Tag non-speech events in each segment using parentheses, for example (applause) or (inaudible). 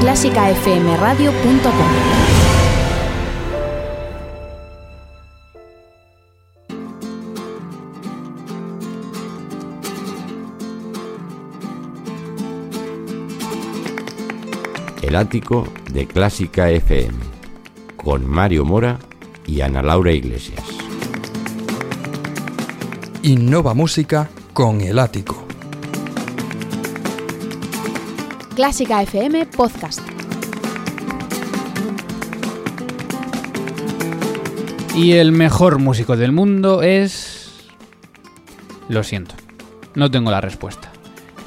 clásicafmradio.com El ático de Clásica FM con Mario Mora y Ana Laura Iglesias. Innova Música con El ático. Clásica FM Podcast. Y el mejor músico del mundo es... Lo siento, no tengo la respuesta.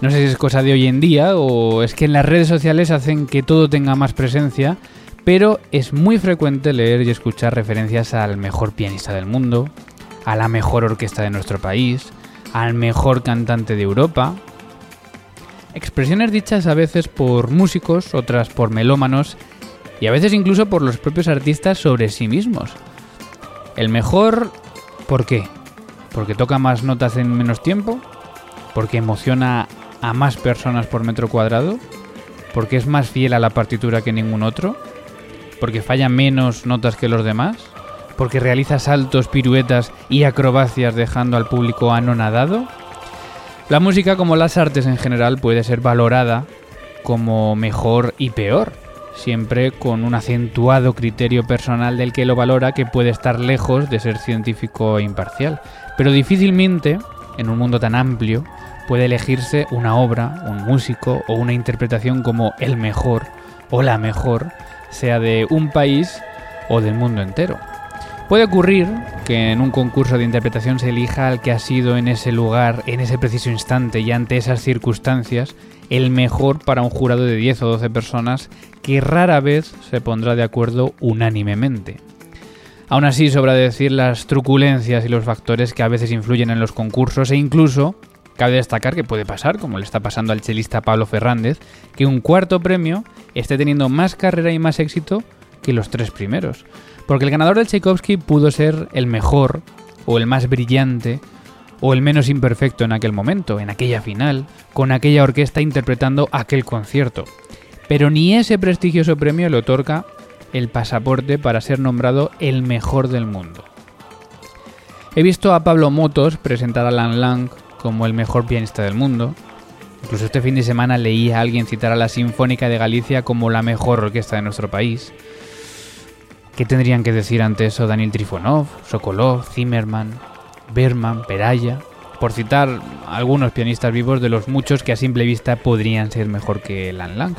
No sé si es cosa de hoy en día o es que en las redes sociales hacen que todo tenga más presencia, pero es muy frecuente leer y escuchar referencias al mejor pianista del mundo, a la mejor orquesta de nuestro país, al mejor cantante de Europa. Expresiones dichas a veces por músicos, otras por melómanos y a veces incluso por los propios artistas sobre sí mismos. El mejor, ¿por qué? ¿Porque toca más notas en menos tiempo? ¿Porque emociona a más personas por metro cuadrado? ¿Porque es más fiel a la partitura que ningún otro? ¿Porque falla menos notas que los demás? ¿Porque realiza saltos, piruetas y acrobacias dejando al público anonadado? La música, como las artes en general, puede ser valorada como mejor y peor, siempre con un acentuado criterio personal del que lo valora que puede estar lejos de ser científico e imparcial. Pero difícilmente, en un mundo tan amplio, puede elegirse una obra, un músico o una interpretación como el mejor o la mejor, sea de un país o del mundo entero. Puede ocurrir que en un concurso de interpretación se elija al que ha sido en ese lugar, en ese preciso instante y ante esas circunstancias, el mejor para un jurado de 10 o 12 personas que rara vez se pondrá de acuerdo unánimemente. Aún así, sobra decir las truculencias y los factores que a veces influyen en los concursos e incluso cabe destacar que puede pasar, como le está pasando al chelista Pablo Fernández, que un cuarto premio esté teniendo más carrera y más éxito que los tres primeros. Porque el ganador del Tchaikovsky pudo ser el mejor, o el más brillante, o el menos imperfecto en aquel momento, en aquella final, con aquella orquesta interpretando aquel concierto. Pero ni ese prestigioso premio le otorga el pasaporte para ser nombrado el mejor del mundo. He visto a Pablo Motos presentar a Lang Lang como el mejor pianista del mundo. Incluso este fin de semana leí a alguien citar a la Sinfónica de Galicia como la mejor orquesta de nuestro país. ¿Qué tendrían que decir ante eso Daniel Trifonov, Sokolov, Zimmerman, Berman, Peraya? Por citar algunos pianistas vivos de los muchos que a simple vista podrían ser mejor que Lang Lang.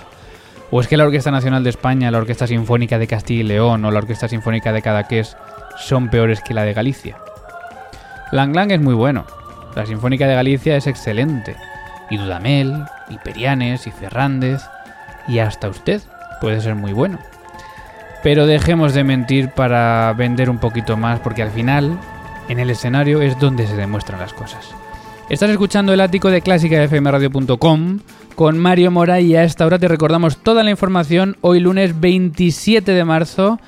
¿O es que la Orquesta Nacional de España, la Orquesta Sinfónica de Castilla y León o la Orquesta Sinfónica de Cadaqués son peores que la de Galicia? Lang Lang es muy bueno, la Sinfónica de Galicia es excelente, y Dudamel, y Perianes, y Fernández, y hasta usted puede ser muy bueno. Pero dejemos de mentir para vender un poquito más, porque al final, en el escenario es donde se demuestran las cosas. Estás escuchando el ático de clásicafmradio.com con Mario Mora y a esta hora te recordamos toda la información hoy lunes 27 de marzo,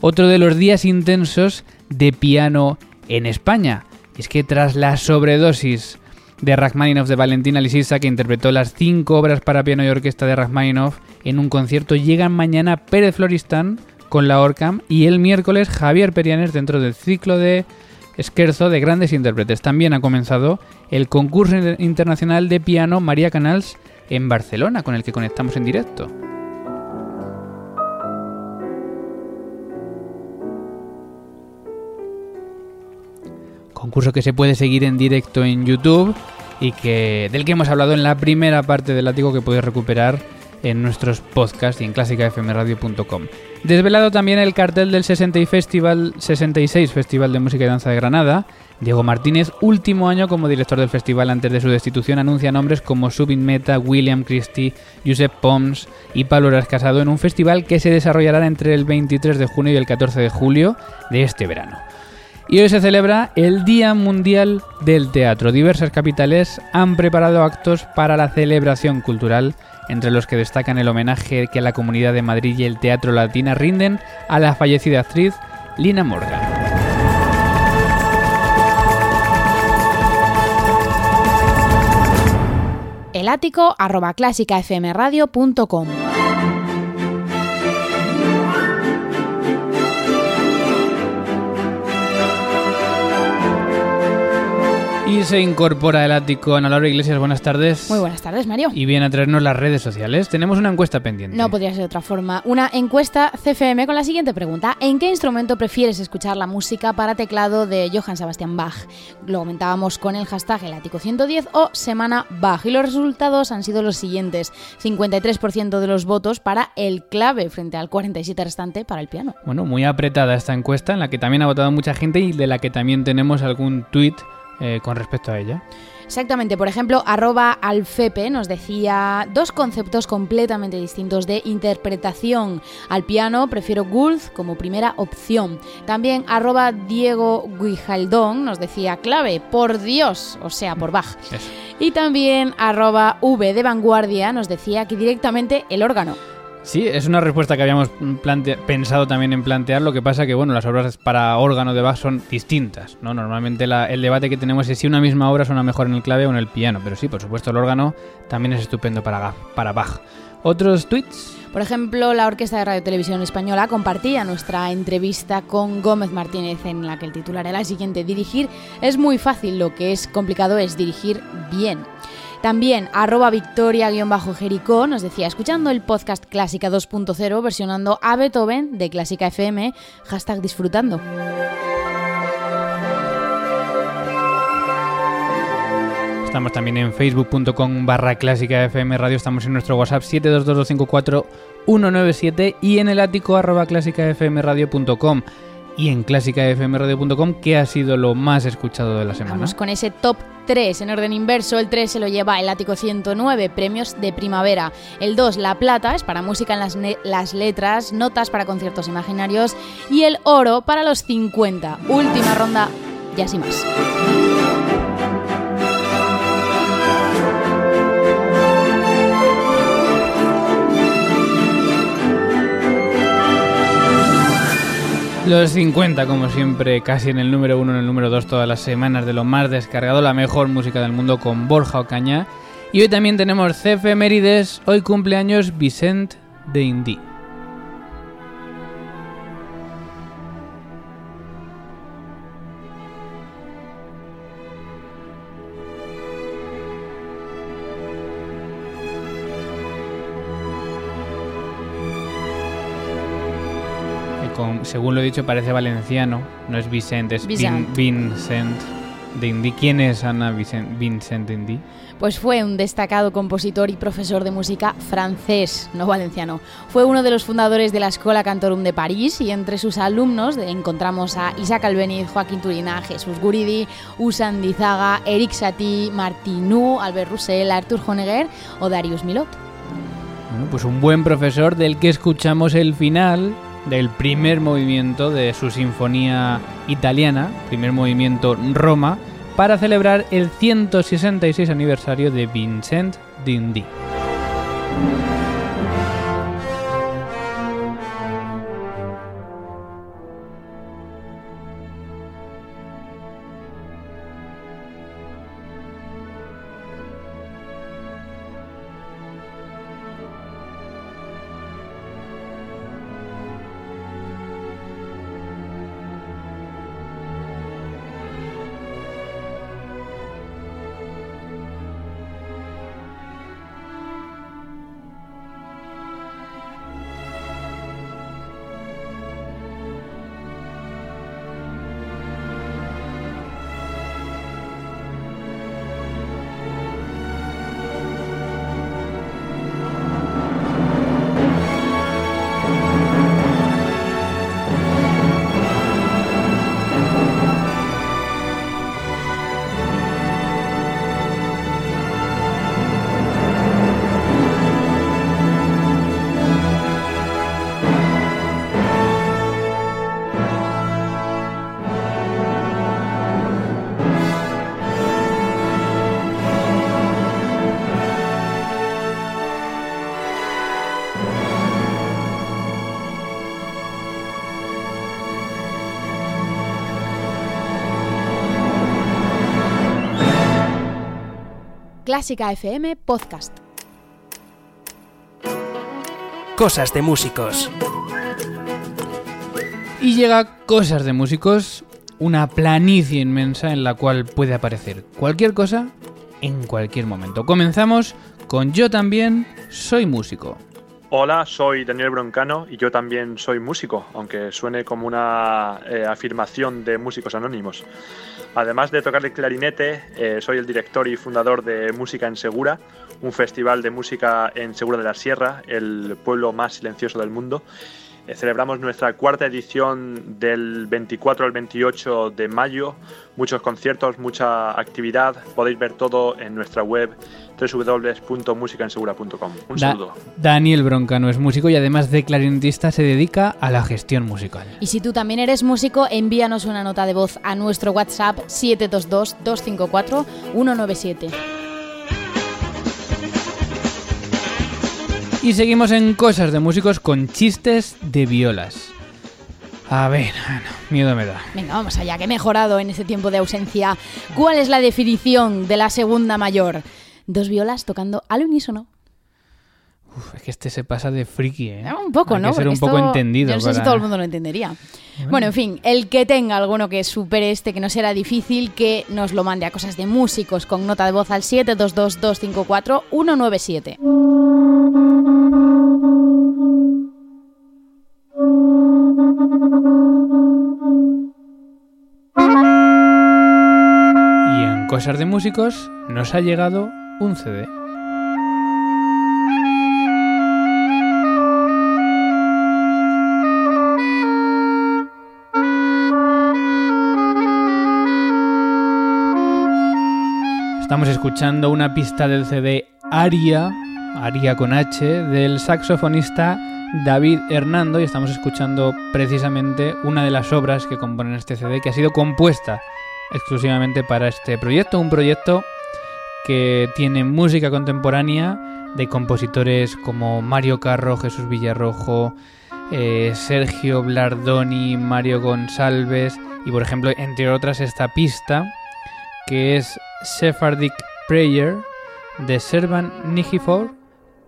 otro de los días intensos de piano en España. Es que tras la sobredosis de Rachmaninoff de Valentina Lisisa, que interpretó las cinco obras para piano y orquesta de Rachmaninoff en un concierto, llegan mañana Pérez Floristán con la Orcam y el miércoles Javier Perianes dentro del ciclo de Esquerzo de grandes intérpretes. También ha comenzado el concurso internacional de piano María Canals en Barcelona, con el que conectamos en directo. Concurso que se puede seguir en directo en YouTube y que del que hemos hablado en la primera parte del látigo que puedes recuperar en nuestros podcasts y en clásicafmradio.com. Desvelado también el cartel del 66 Festival, 66 Festival de Música y Danza de Granada. Diego Martínez, último año como director del festival antes de su destitución, anuncia nombres como Subin Meta, William Christie, Josep Pons y Pablo Casado en un festival que se desarrollará entre el 23 de junio y el 14 de julio de este verano. Y hoy se celebra el Día Mundial del Teatro. Diversas capitales han preparado actos para la celebración cultural, entre los que destacan el homenaje que la Comunidad de Madrid y el Teatro Latina rinden a la fallecida actriz Lina Morgan. El ático arroba clásicafmradio.com Y se incorpora el ático Ana Laura Iglesias. Buenas tardes. Muy buenas tardes, Mario. Y viene a traernos las redes sociales. Tenemos una encuesta pendiente. No podría ser de otra forma. Una encuesta CFM con la siguiente pregunta. ¿En qué instrumento prefieres escuchar la música para teclado de Johann Sebastian Bach? Lo comentábamos con el hashtag el ático 110 o semana Bach. Y los resultados han sido los siguientes. 53% de los votos para el clave frente al 47% restante para el piano. Bueno, muy apretada esta encuesta en la que también ha votado mucha gente y de la que también tenemos algún tuit eh, con respecto a ella. Exactamente, por ejemplo, arroba alfepe nos decía dos conceptos completamente distintos de interpretación. Al piano prefiero Gould como primera opción. También arroba Diego Guijaldón nos decía clave, por Dios, o sea, por Bach. Y también arroba V de vanguardia nos decía que directamente el órgano. Sí, es una respuesta que habíamos pensado también en plantear. Lo que pasa que, bueno, las obras para órgano de Bach son distintas, ¿no? Normalmente el debate que tenemos es si una misma obra suena mejor en el clave o en el piano. Pero sí, por supuesto, el órgano también es estupendo para, para Bach. ¿Otros tweets? Por ejemplo, la Orquesta de Radio Televisión Española compartía nuestra entrevista con Gómez Martínez en la que el titular era el siguiente. Dirigir es muy fácil, lo que es complicado es dirigir bien. También arroba victoria-jericó nos decía, escuchando el podcast Clásica 2.0 versionando a Beethoven de Clásica FM, hashtag disfrutando. Estamos también en facebook.com barra clásica FM Radio, estamos en nuestro WhatsApp 722254197 y en el ático arroba clásicafmradio.com y en clásicafmradio.com que ha sido lo más escuchado de la semana. Vamos con ese top 3 en orden inverso. El 3 se lo lleva el ático 109, premios de primavera. El 2, la plata, es para música en las, las letras, notas para conciertos imaginarios. Y el oro para los 50. Última ronda, ya sin más. Los 50, como siempre, casi en el número 1, en el número 2 todas las semanas de lo más descargado, la mejor música del mundo con Borja Ocaña. Y hoy también tenemos CF Mérides, hoy cumpleaños Vicente de Indy. según lo he dicho, parece valenciano. No es Vicente, es Vincent de Indy. ¿Quién es Ana Vicent, Vincent de Indy? Pues fue un destacado compositor y profesor de música francés, no valenciano. Fue uno de los fundadores de la Escuela Cantorum de París y entre sus alumnos encontramos a Isaac Albeniz, Joaquín Turina, Jesús Guridi, Usan Dizaga, Eric Satie, Martinou, Albert Roussel, Arthur Honegger o Darius Milot. Bueno, pues un buen profesor del que escuchamos el final del primer movimiento de su sinfonía italiana, primer movimiento Roma, para celebrar el 166 aniversario de Vincent d'Indy. Clásica FM Podcast. Cosas de músicos. Y llega Cosas de músicos, una planicie inmensa en la cual puede aparecer cualquier cosa en cualquier momento. Comenzamos con Yo también soy músico. Hola, soy Daniel Broncano y yo también soy músico, aunque suene como una eh, afirmación de músicos anónimos. Además de tocar el clarinete, eh, soy el director y fundador de Música en Segura, un festival de música en Segura de la Sierra, el pueblo más silencioso del mundo. Eh, celebramos nuestra cuarta edición del 24 al 28 de mayo. Muchos conciertos, mucha actividad. Podéis ver todo en nuestra web www.musicaensegura.com. Un saludo. Daniel Broncano es músico y además de clarinetista se dedica a la gestión musical. Y si tú también eres músico, envíanos una nota de voz a nuestro WhatsApp 722-254-197. Y seguimos en cosas de músicos con chistes de violas. A ver, miedo me da. Venga, vamos allá, que he mejorado en ese tiempo de ausencia. ¿Cuál es la definición de la segunda mayor? Dos violas tocando al unísono. Uf, es que este se pasa de friki, ¿eh? Un poco, Hay ¿no? que ser un poco entendido. yo no sé si para- todo el mundo lo entendería. Bueno. en fin, el que tenga alguno que supere este, que no será difícil, que nos lo mande a cosas de músicos con nota de voz al 722-254-197. Cosas de músicos nos ha llegado un CD. Estamos escuchando una pista del CD Aria, Aria con H, del saxofonista David Hernando y estamos escuchando precisamente una de las obras que componen este CD que ha sido compuesta exclusivamente para este proyecto, un proyecto que tiene música contemporánea de compositores como Mario Carro, Jesús Villarrojo, eh, Sergio Blardoni, Mario González y por ejemplo, entre otras, esta pista que es Sephardic Prayer de Servan Nijifor,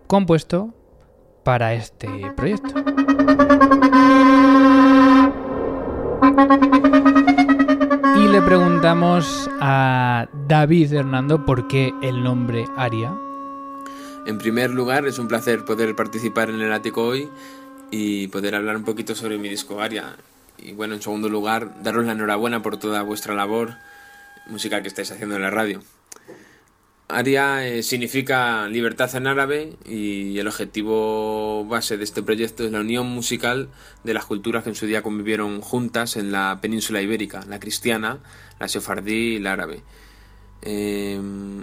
compuesto para este proyecto. Le preguntamos a David Hernando por qué el nombre Aria. En primer lugar, es un placer poder participar en el ático hoy y poder hablar un poquito sobre mi disco Aria. Y bueno, en segundo lugar, daros la enhorabuena por toda vuestra labor musical que estáis haciendo en la radio. Aria eh, significa libertad en árabe y el objetivo base de este proyecto es la unión musical de las culturas que en su día convivieron juntas en la península ibérica, la cristiana, la sefardí y la árabe. Eh,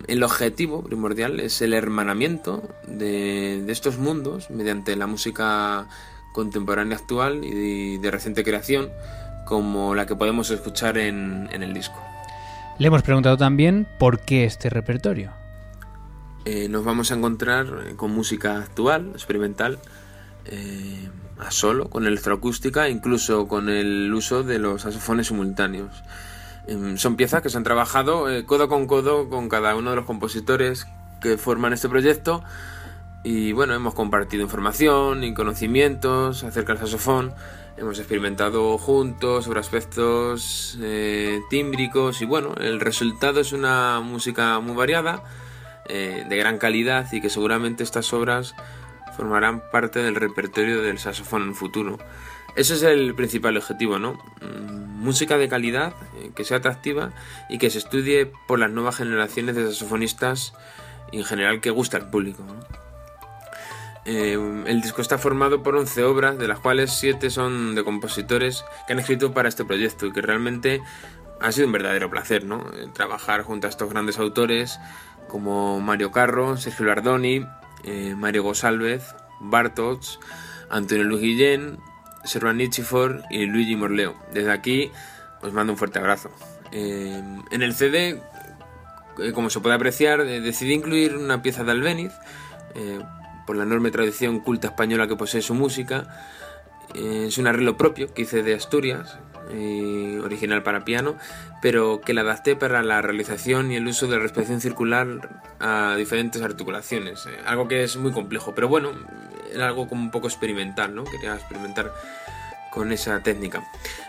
el objetivo primordial es el hermanamiento de, estos mundos mediante la música contemporánea actual y de, de reciente creación como la que podemos escuchar en, en el disco. Le hemos preguntado también por qué este repertorio. Eh, nos vamos a encontrar eh, con música actual, experimental, eh, a solo, con electroacústica, incluso con el uso de los saxofones simultáneos. Em, son piezas que se han trabajado codo con codo con cada uno de los compositores que forman este proyecto y bueno, hemos compartido información y conocimientos acerca del saxofón, hemos experimentado juntos sobre aspectos eh, tímbricos y bueno, el resultado es una música muy variada, eh, de gran calidad y que seguramente estas obras formarán parte del repertorio del saxofón en el futuro. Ese es el principal objetivo, ¿no? Mm, Música de calidad, eh, que sea atractiva y que se estudie por las nuevas generaciones de saxofonistas y en general que guste al público. Eh, el disco está formado por 11 obras, de las cuales 7 son de compositores que han escrito para este proyecto y que realmente ha sido un verdadero placer, ¿no? Trabajar junto a estos grandes autores como Mario Carro, Sergio Lardoni, eh, Mario González, Bartos, Antonio Luis Guillén, Servan Nichifor y Luigi Morleo. Desde aquí os mando un fuerte abrazo. Eh, en el CD, eh, como se puede apreciar, eh, decidí incluir una pieza de Albéniz, por la enorme tradición culta española que posee su música. Es un arreglo propio que hice de Asturias, eh, original para piano, pero que la adapté para la realización y el uso de la respiración circular a diferentes articulaciones. Eh, algo que es muy complejo, pero bueno, era algo como un poco experimental, ¿no? Quería experimentar con esa técnica.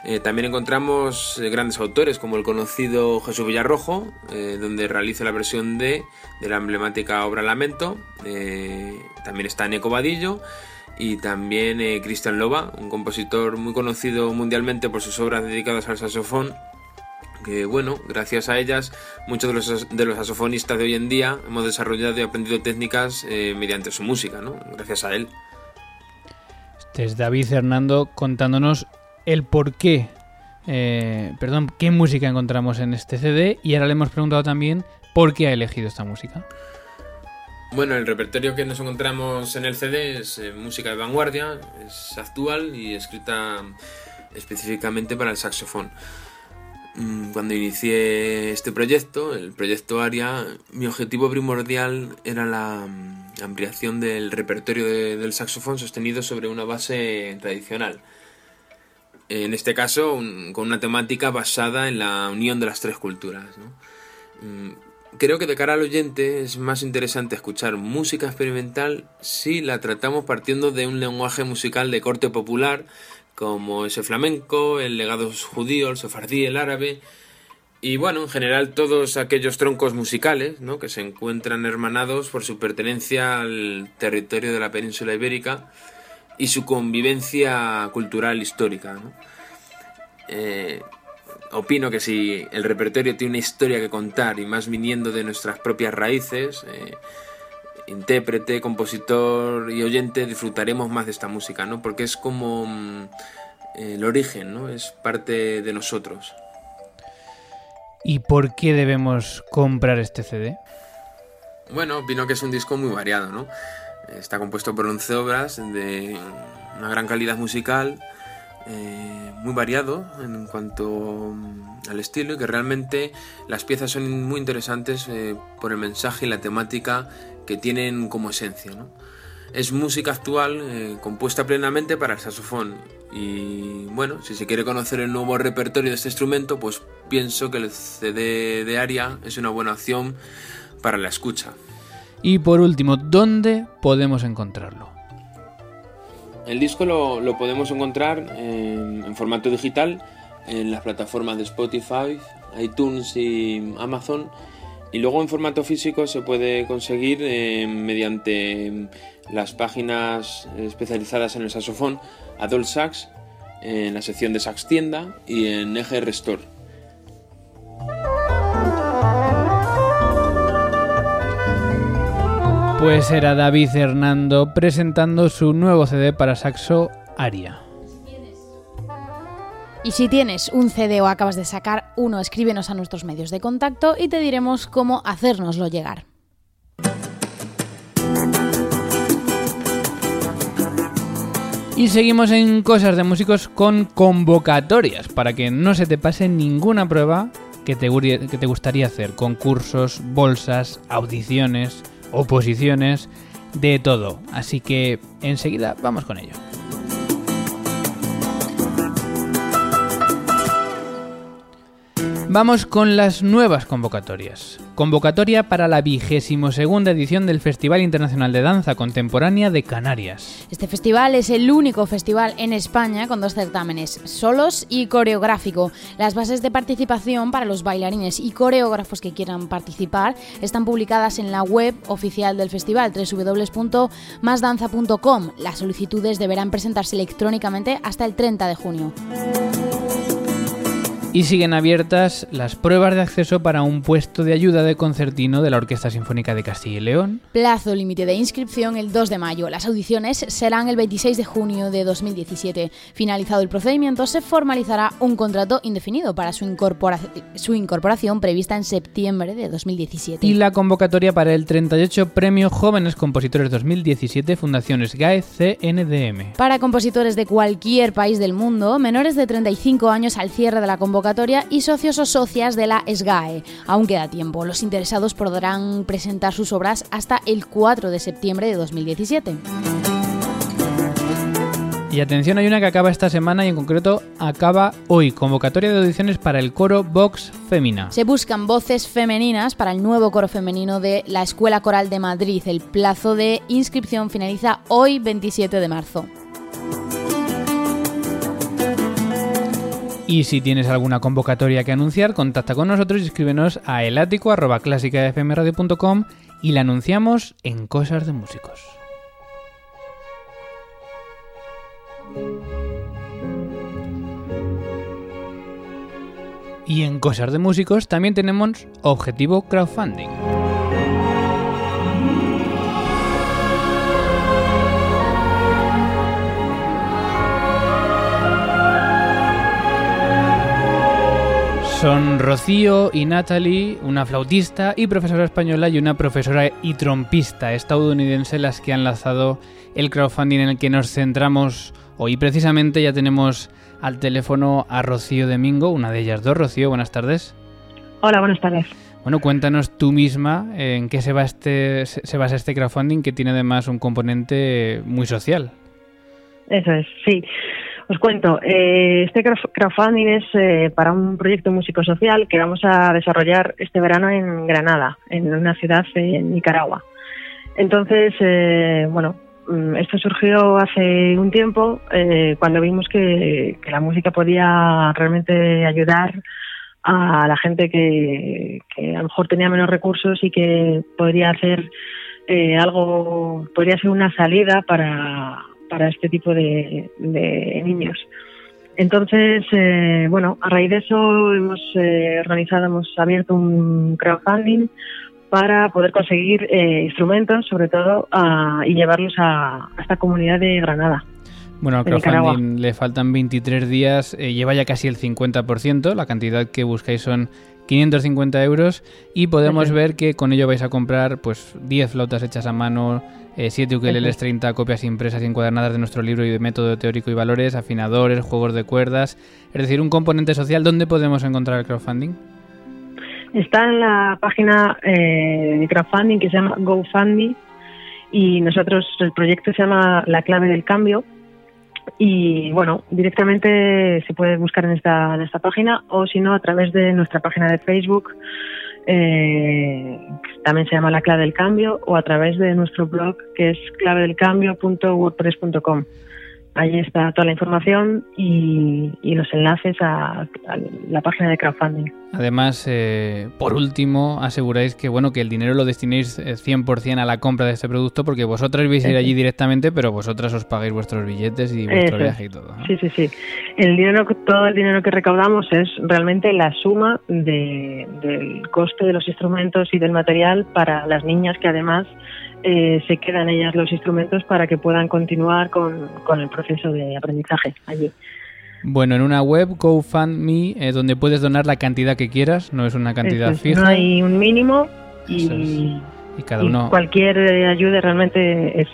Eh, también encontramos grandes autores como el conocido Jesús Villarrojo, donde realiza la versión de, de la emblemática obra Lamento. también está Neco Vadillo y también Cristian Loba, un compositor muy conocido mundialmente por sus obras dedicadas al saxofón. Que bueno, gracias a ellas, muchos de los, de los saxofonistas de hoy en día hemos desarrollado y aprendido técnicas mediante su música, ¿no? Gracias a él. Este es David Hernando contándonos el por qué, eh, perdón, qué música encontramos en este CD y ahora le hemos preguntado también por qué ha elegido esta música. Bueno, el repertorio que nos encontramos en el CD es eh, música de vanguardia, es actual y escrita específicamente para el saxofón. Mm, cuando inicié este proyecto, el proyecto ARIA, mi objetivo primordial era la mm, ampliación del repertorio del saxofón sostenido sobre una base tradicional. En este caso, con una temática basada en la unión de las tres culturas. Mm, creo que de cara al oyente es más interesante escuchar música experimental si la tratamos partiendo de un lenguaje musical de corte popular como ese flamenco, el legado judío, el sefardí, el árabe, y bueno, en general todos aquellos troncos musicales ¿no? que se encuentran hermanados por su pertenencia al territorio de la península ibérica y su convivencia cultural histórica. Eh, opino que si el repertorio tiene una historia que contar y más viniendo de nuestras propias raíces, eh, intérprete, compositor y oyente disfrutaremos más de esta música, ¿no? Porque es como mm, el origen, ¿no? Es parte de nosotros. ¿Y por qué debemos comprar este CD? Bueno, opino que es un disco muy variado, ¿no? Está compuesto por 11 obras de una gran calidad musical, eh, muy variado en cuanto mm, al estilo y que realmente las piezas son muy interesantes eh, por el mensaje y la temática que tienen como esencia. Es música actual eh, compuesta plenamente para el saxofón y bueno, si se quiere conocer el nuevo repertorio de este instrumento, pues pienso que el CD de Aria es una buena opción para la escucha. Y por último, ¿dónde podemos encontrarlo? El disco lo, podemos encontrar en, formato digital en las plataformas de Spotify, iTunes y Amazon y luego en formato físico se puede conseguir eh, mediante las páginas especializadas en el saxofón Adult Sax, en la sección de Sax Tienda y en EGR Store. Pues era David Hernando presentando su nuevo CD para saxo Aria. Y si tienes un CD o acabas de sacar uno, escríbenos a nuestros medios de contacto y te diremos cómo hacérnoslo llegar. Y seguimos en Cosas de Músicos con convocatorias, para que no se te pase ninguna prueba que te, que te gustaría hacer. Concursos, bolsas, audiciones, oposiciones, de todo. Así que enseguida vamos con ello. Vamos con las nuevas convocatorias. Convocatoria para la vigésimo segunda edición del Festival Internacional de Danza Contemporánea de Canarias. Este festival es el único festival en España con dos certámenes, solos y coreográfico. Las bases de participación para los bailarines y coreógrafos que quieran participar están publicadas en la web oficial del festival www.masdanza.com. Las solicitudes deberán presentarse electrónicamente hasta el 30 de junio. Y siguen abiertas las pruebas de acceso para un puesto de ayuda de concertino de la Orquesta Sinfónica de Castilla y León. Plazo límite de inscripción el 2 de mayo. Las audiciones serán el 26 de junio de 2017. Finalizado el procedimiento, se formalizará un contrato indefinido para su, su incorporación prevista en septiembre de 2017. Y la convocatoria para el 38 Premio Jóvenes Compositores 2017 Fundaciones GAE CNDM. Para compositores de cualquier país del mundo, menores de 35 años al cierre de la convocatoria y socios o socias de la SGAE. Aún queda tiempo. Los interesados podrán presentar sus obras hasta el 4 de septiembre de 2017. Y atención, hay una que acaba esta semana y en concreto acaba hoy, convocatoria de audiciones para el coro Vox Femina. Se buscan voces femeninas para el nuevo coro femenino de la Escuela Coral de Madrid. El plazo de inscripción finaliza hoy 27 de marzo. Y si tienes alguna convocatoria que anunciar, contacta con nosotros y escríbenos a elático.clásicafmradio.com y la anunciamos en Cosas de Músicos. Y en Cosas de Músicos también tenemos Objetivo Crowdfunding. Son Rocío y Natalie, una flautista y profesora española y una profesora y trompista estadounidense las que han lanzado el crowdfunding en el que nos centramos hoy. Precisamente ya tenemos al teléfono a Rocío Domingo, una de ellas dos. Rocío, buenas tardes. Hola, buenas tardes. Bueno, cuéntanos tú misma en qué se, va este, se basa este crowdfunding que tiene además un componente muy social. Eso es, sí. Os cuento, eh, este crowdfunding es eh, para un proyecto músico social que vamos a desarrollar este verano en Granada, en una ciudad en Nicaragua. Entonces, eh, bueno, mm, esto surgió hace un tiempo cuando vimos que, la música podía realmente ayudar a la gente que, que, a lo mejor tenía menos recursos y que podría hacer algo, podría ser una salida para, para este tipo de, niños. Entonces, eh, bueno, a raíz de eso hemos eh, organizado, hemos abierto un crowdfunding para poder conseguir eh, instrumentos, sobre todo, y llevarlos a, esta comunidad de Granada. Bueno, al crowdfunding le faltan 23 días, lleva ya casi el 50%, la cantidad que buscáis son 550 euros y podemos ver que con ello vais a comprar pues 10 flautas hechas a mano, 7 eh, ukeleles, 30 copias impresas y encuadernadas de nuestro libro y de método teórico y valores, afinadores, juegos de cuerdas, es decir, un componente social. ¿Dónde podemos encontrar el crowdfunding? Está en la página eh, de crowdfunding que se llama GoFundMe y nosotros, el proyecto se llama La clave del cambio y bueno, directamente se puede buscar en esta, en esta página o si no a través de nuestra página de Facebook, eh, también se llama La Clave del Cambio, o a través de nuestro blog que es clavedelcambio.wordpress.com. Allí está toda la información y, los enlaces a, la página de crowdfunding. Además, eh, por último, aseguráis que bueno que el dinero lo destinéis 100% eh, a la compra de este producto porque vosotras vais a ir allí directamente, pero vosotras os pagáis vuestros billetes y vuestro viaje y todo. Sí, sí, sí. El dinero, todo el dinero que recaudamos es realmente la suma del coste de los instrumentos y del material para las niñas que además eh, se quedan ellas los instrumentos para que puedan continuar con, el proceso de aprendizaje allí. Bueno, en una web, GoFundMe, eh, donde puedes donar la cantidad que quieras, no es una cantidad fija. No hay un mínimo y, cada uno... cualquier ayuda realmente es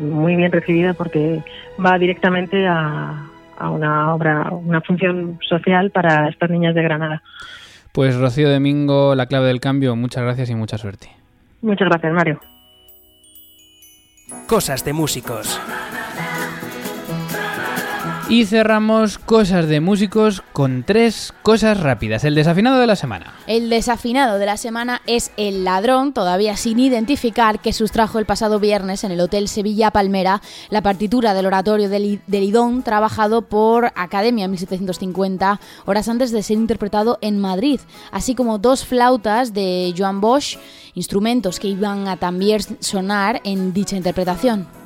muy bien recibida porque va directamente a, a una obra, una función social para estas niñas de Granada. Pues Rocío Domingo, la clave del cambio, muchas gracias y mucha suerte. Muchas gracias, Mario. Cosas de músicos. Y cerramos cosas de músicos con tres cosas rápidas. El desafinado de la semana. El desafinado de la semana es el ladrón, todavía sin identificar, que sustrajo el pasado viernes en el Hotel Sevilla Palmera la partitura del oratorio del, Lidón, trabajado por Academia 1750, horas antes de ser interpretado en Madrid, así como dos flautas de Joan Bosch, instrumentos que iban a también sonar en dicha interpretación.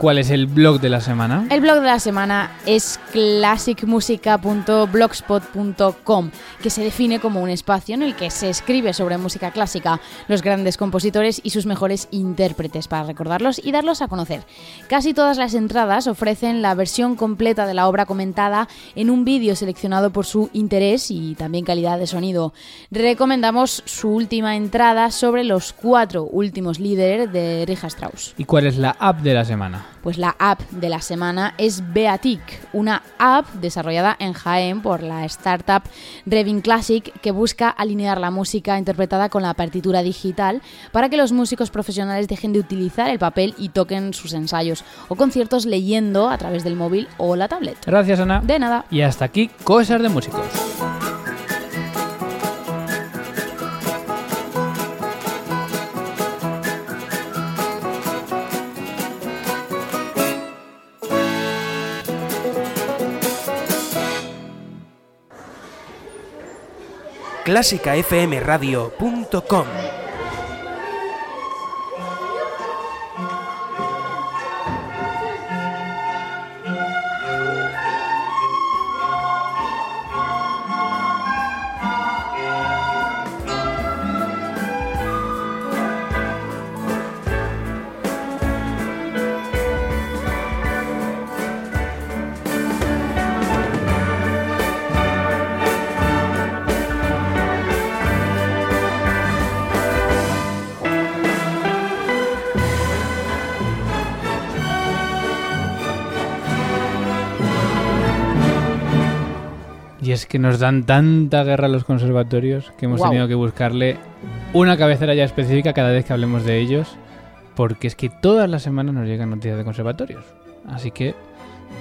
¿Cuál es el blog de la semana? El blog de la semana es classicmusica.blogspot.com, que se define como un espacio en el que se escribe sobre música clásica, los grandes compositores y sus mejores intérpretes para recordarlos y darlos a conocer. Casi todas las entradas ofrecen la versión completa de la obra comentada en un vídeo seleccionado por su interés y también calidad de sonido. Recomendamos su última entrada sobre los cuatro últimos líderes de Richard Strauss. ¿Y cuál es la app de la semana? Pues la app de la semana es Beatic, una app desarrollada en Jaén por la startup Revin Classic que busca alinear la música interpretada con la partitura digital para que los músicos profesionales dejen de utilizar el papel y toquen sus ensayos o conciertos leyendo a través del móvil o la tablet. Gracias, Ana. De nada. Y hasta aquí, cosas de músicos. clásicafmradio.com que nos dan tanta guerra los conservatorios que hemos tenido que buscarle una cabecera ya específica cada vez que hablemos de ellos, porque es que todas las semanas nos llegan noticias de conservatorios. Así que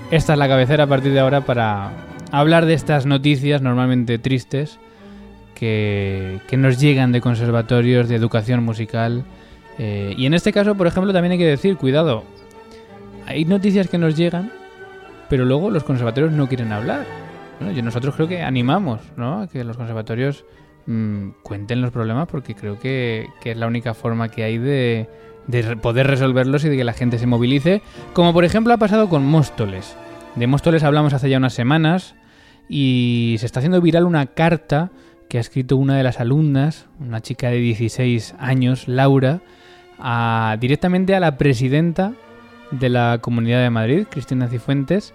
esta es la cabecera a partir de ahora para hablar de estas noticias normalmente tristes que, que nos llegan de conservatorios, de educación musical. Eh, y en este caso, por ejemplo, también hay que decir, cuidado, hay noticias que nos llegan, pero luego los conservatorios no quieren hablar. Bueno, y nosotros creo que animamos ¿no? que los conservatorios mm, cuenten los problemas porque creo que, que es la única forma que hay de, de poder resolverlos y de que la gente se movilice. Como por ejemplo ha pasado con Móstoles. De Móstoles hablamos hace ya unas semanas y se está haciendo viral una carta que ha escrito una de las alumnas, una chica de 16 años, Laura, a- directamente a la presidenta de la Comunidad de Madrid, Cristina Cifuentes,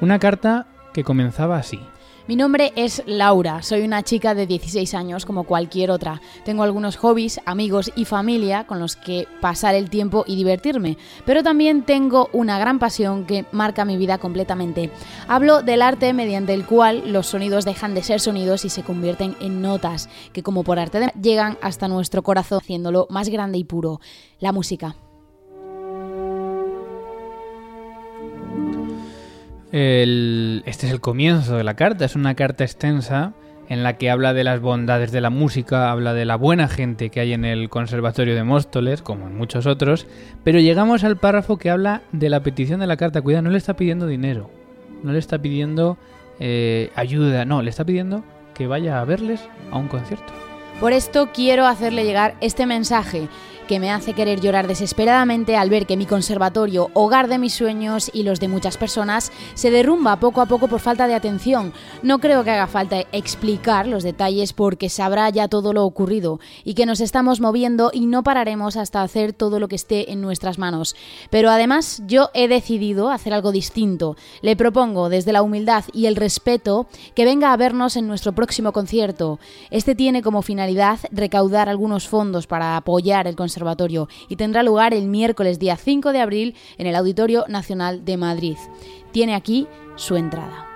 una carta que comenzaba así. Mi nombre es Laura, soy una chica de 16 años como cualquier otra. Tengo algunos hobbies, amigos y familia con los que pasar el tiempo y divertirme, pero también tengo una gran pasión que marca mi vida completamente. Hablo del arte mediante el cual los sonidos dejan de ser sonidos y se convierten en notas, que como por arte de llegan hasta nuestro corazón haciéndolo más grande y puro, la música. El- este es el comienzo de la carta, es una carta extensa en la que habla de las bondades de la música, habla de la buena gente que hay en el Conservatorio de Móstoles, como en muchos otros, pero llegamos al párrafo que habla de la petición de la carta. Cuidado, no le está pidiendo dinero, no le está pidiendo eh, ayuda, no, le está pidiendo que vaya a verles a un concierto. Por esto quiero hacerle llegar este mensaje que me hace querer llorar desesperadamente al ver que mi conservatorio, hogar de mis sueños y los de muchas personas, se derrumba poco a poco por falta de atención. No creo que haga falta explicar los detalles porque sabrá ya todo lo ocurrido y que nos estamos moviendo y no pararemos hasta hacer todo lo que esté en nuestras manos. Pero además yo he decidido hacer algo distinto. Le propongo desde la humildad y el respeto que venga a vernos en nuestro próximo concierto. Este tiene como finalidad recaudar algunos fondos para apoyar el conservatorio y tendrá lugar el miércoles día 5 de abril en el Auditorio Nacional de Madrid. Tiene aquí su entrada.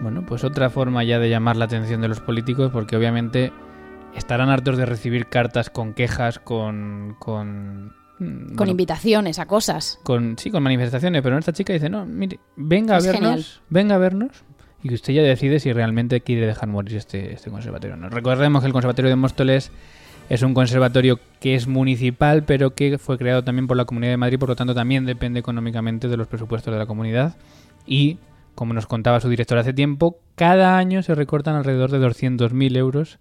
Bueno, pues otra forma ya de llamar la atención de los políticos, porque obviamente estarán hartos de recibir cartas con quejas, con... con mm, Con bueno, invitaciones a cosas. con sí, con manifestaciones, pero esta chica dice, no, mire, venga a vernos, genial. venga a vernos, y que usted ya decide si realmente quiere dejar morir este, este conservatorio o no. Recordemos que el Conservatorio de Móstoles es un conservatorio que es municipal, pero que fue creado también por la Comunidad de Madrid, por lo tanto también depende económicamente de los presupuestos de la comunidad. Y, como nos contaba su director hace tiempo, cada año se recortan alrededor de 200.000 euros,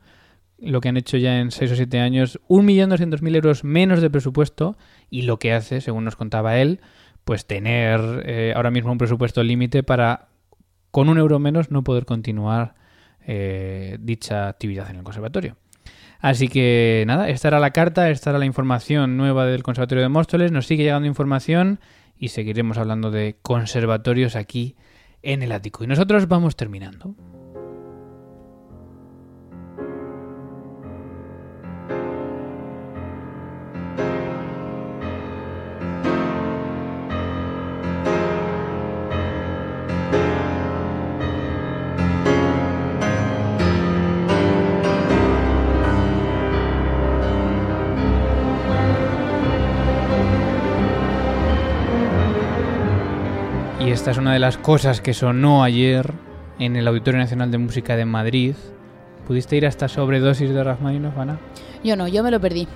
lo que han hecho ya en 6 o 7 años, 1.200.000 euros menos de presupuesto, y lo que hace, según nos contaba él, pues tener eh, ahora mismo un presupuesto límite para, con un euro menos, no poder continuar eh, dicha actividad en el conservatorio. Así que nada, esta era la carta, esta era la información nueva del Conservatorio de Móstoles. Nos sigue llegando información y seguiremos hablando de conservatorios aquí en el ático. Y nosotros vamos terminando. Esta es una de las cosas que sonó ayer en el Auditorio Nacional de Música de Madrid. ¿Pudiste ir a esta sobredosis de Rachmaninoff, Ana? Yo no, yo me lo perdí.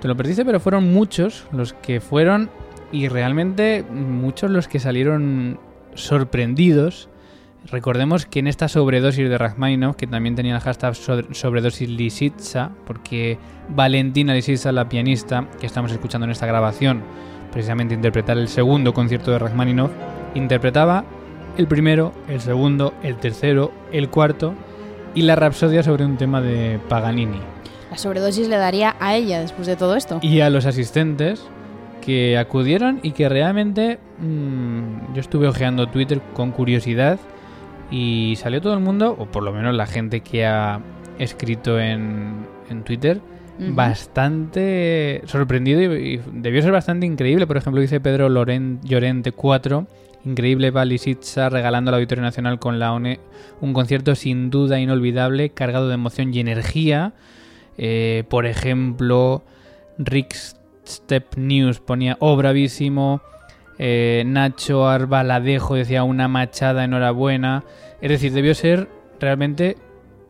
Te lo perdiste, pero fueron muchos los que fueron y realmente muchos los que salieron sorprendidos. Recordemos que en esta sobredosis de Rachmaninoff, que también tenía el hashtag sobredosis Lisitsa, porque Valentina Lisitsa, la pianista que estamos escuchando en esta grabación, precisamente interpretar el segundo concierto de Rachmaninoff, interpretaba el primero, el segundo, el tercero, el cuarto y la rapsodia sobre un tema de Paganini. La sobredosis le daría a ella después de todo esto. Y a los asistentes que acudieron y que realmente mmm, yo estuve ojeando Twitter con curiosidad y salió todo el mundo, o por lo menos la gente que ha escrito en, en Twitter, uh -huh. bastante sorprendido y, y, debió ser bastante increíble. Por ejemplo, dice Pedro Loren, Llorente 4, increíble Balisitza regalando al Auditorio Nacional con la ONE un concierto sin duda inolvidable, cargado de emoción y energía. Eh, por ejemplo, Rick Step News ponía, oh, bravísimo. Eh, Nacho Arbaladejo decía una machada, enhorabuena. Es decir, debió ser realmente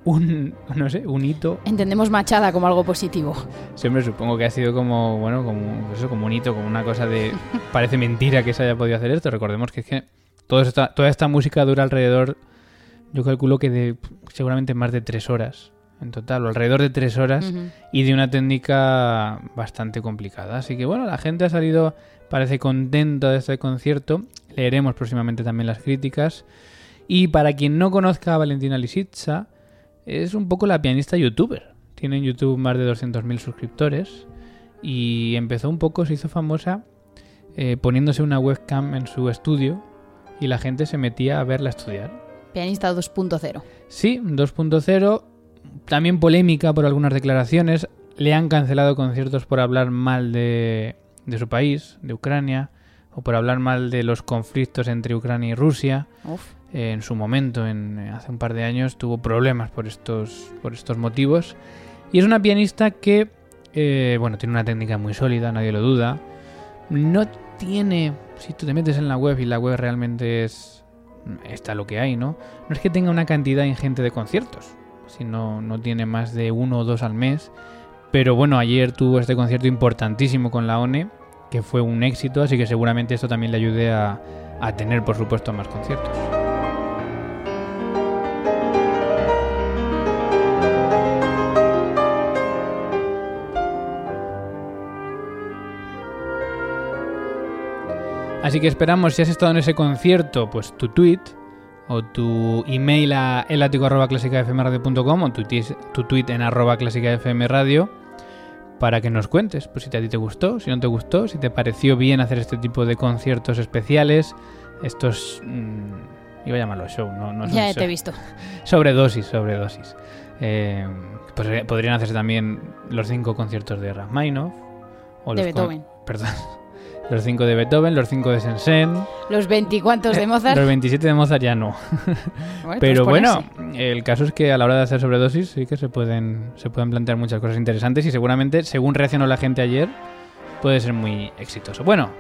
un, no sé, un hito. Entendemos machada como algo positivo. Siempre supongo que ha sido como, bueno, como eso, como un hito, como una cosa de. (laughs) parece mentira que se haya podido hacer esto. Recordemos que es que todo esta, toda esta música dura alrededor, yo calculo que de seguramente más de tres horas en total, o alrededor de tres horas, uh -huh. y de una técnica bastante complicada. Así que bueno, la gente ha salido, parece contenta de este concierto. Leeremos próximamente también las críticas. Y para quien no conozca a Valentina Lisitsa, es un poco la pianista youtuber. Tiene en YouTube más de 200.000 suscriptores. Y empezó un poco, se hizo famosa eh, poniéndose una webcam en su estudio y la gente se metía a verla estudiar. Pianista 2.0. Sí, 2.0 también polémica por algunas declaraciones. Le han cancelado conciertos por hablar mal de, de, su país, de Ucrania, o por hablar mal de los conflictos entre Ucrania y Rusia. Eh, en su momento, en, hace un par de años, tuvo problemas por estos, por estos motivos. Y es una pianista que, eh, bueno, tiene una técnica muy sólida, nadie lo duda. No tiene, si tú te metes en la web y la web realmente es, está lo que hay, ¿no? No es que tenga una cantidad ingente de conciertos si no, no tiene más de uno o dos al mes. Pero bueno, ayer tuvo este concierto importantísimo con la ONE, que fue un éxito, así que seguramente esto también le ayude a, a tener, por supuesto, más conciertos. Así que esperamos, si has estado en ese concierto, pues tu tweet, o tu email a elatico.clásicafmradio.com o tu, tu tweet en arroba clásicafmradio para que nos cuentes pues, si a ti te gustó, si no te gustó, si te pareció bien hacer este tipo de conciertos especiales, estos... Mmm, iba a llamarlo show, no, no Ya te he visto. (laughs) Sobredosis, sobredosis. Eh, pues podrían hacerse también los cinco conciertos de Rachmaninoff. O de los Beethoven. (laughs) Perdón. Los 5 de Beethoven, los 5 de Sensen. Los 20 cuantos de Mozart. Los 27 de Mozart ya no. Bueno, (laughs) Pero bueno, el caso es que a la hora de hacer sobredosis sí que se pueden, se pueden plantear muchas cosas interesantes y seguramente, según reaccionó la gente ayer, puede ser muy exitoso. Bueno,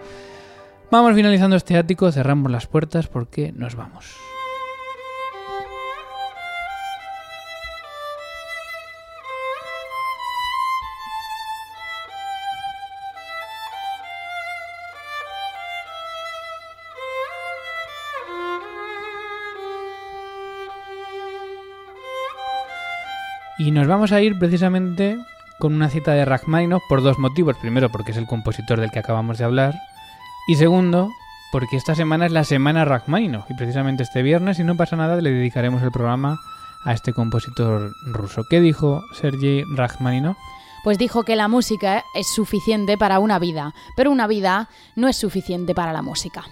vamos finalizando este ático, cerramos las puertas porque nos vamos. Y nos vamos a ir precisamente con una cita de Rachmaninoff por dos motivos. Primero, porque es el compositor del que acabamos de hablar. Y segundo, porque esta semana es la semana Rachmaninoff. Y precisamente este viernes, si no pasa nada, le dedicaremos el programa a este compositor ruso. ¿Qué dijo Sergei Rachmaninoff? Pues dijo que la música es suficiente para una vida, pero una vida no es suficiente para la música.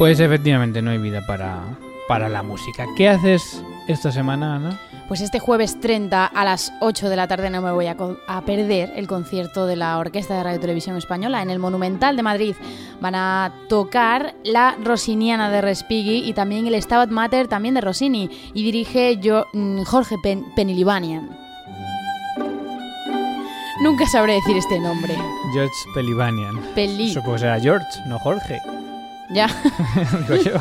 Pues efectivamente no hay vida para, para la música. ¿Qué haces esta semana, Ana? Pues este jueves 30 a las 8 de la tarde no me voy a, a, perder el concierto de la Orquesta de Radio Televisión Española en el Monumental de Madrid. Van a tocar la Rossiniana de Respighi y también el Stabat Mater también de Rossini y dirige yo, mm, Jorge Pen Penilibanian. Nunca sabré decir este nombre. George Pelibanian. Peli. Supongo que será George, no Jorge. Ya. (laughs) Digo yo.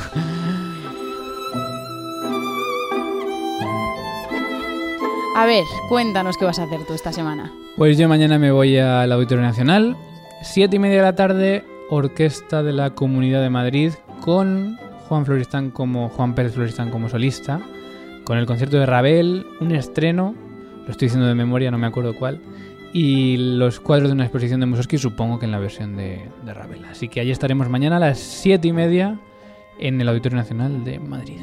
A ver, cuéntanos qué vas a hacer tú esta semana. Pues yo mañana me voy al Auditorio Nacional, siete y media de la tarde, Orquesta de la Comunidad de Madrid, con Juan Floristán como Juan Pérez Floristán como solista, con el concierto de Ravel, un estreno, lo estoy diciendo de memoria, no me acuerdo cuál, y los cuadros de una exposición de Mussorgsky, supongo que en la versión de, de Ravel. Así que allí estaremos mañana a las siete y media en el Auditorio Nacional de Madrid.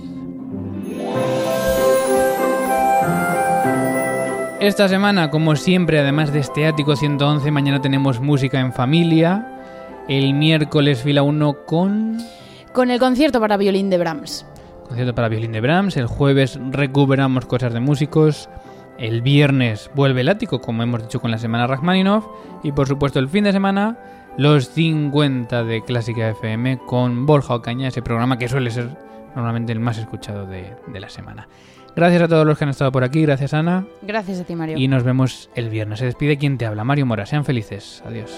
Esta semana, como siempre, además de este ático 111, mañana tenemos música en familia. El miércoles fila 1 con... Con el concierto para violín de Brahms. Concierto para violín de Brahms. El jueves recuperamos cosas de músicos. El viernes vuelve el ático, como hemos dicho con la semana Rachmaninoff. Y por supuesto el fin de semana, los 50 de Clásica FM con Borja Ocaña, ese programa que suele ser normalmente el más escuchado de, de la semana. Gracias a todos los que han estado por aquí, gracias Ana. Gracias a ti, Mario. Y nos vemos el viernes. Se despide quien te habla, Mario Mora. Sean felices. Adiós.